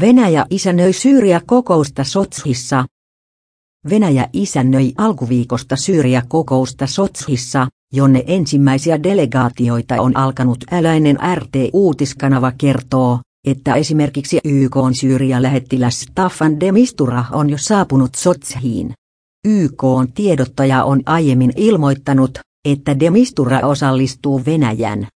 Venäjä isännöi Syyria-kokousta Sotshissa. Venäjä isännöi alkuviikosta Syyria-kokousta Sotshissa, jonne ensimmäisiä delegaatioita on alkanut äläinen RT-uutiskanava kertoo, että esimerkiksi YK on Syyria-lähettiläs Staffan de Mistura on jo saapunut Sotshiin. YK on tiedottaja on aiemmin ilmoittanut, että de Mistura osallistuu Venäjän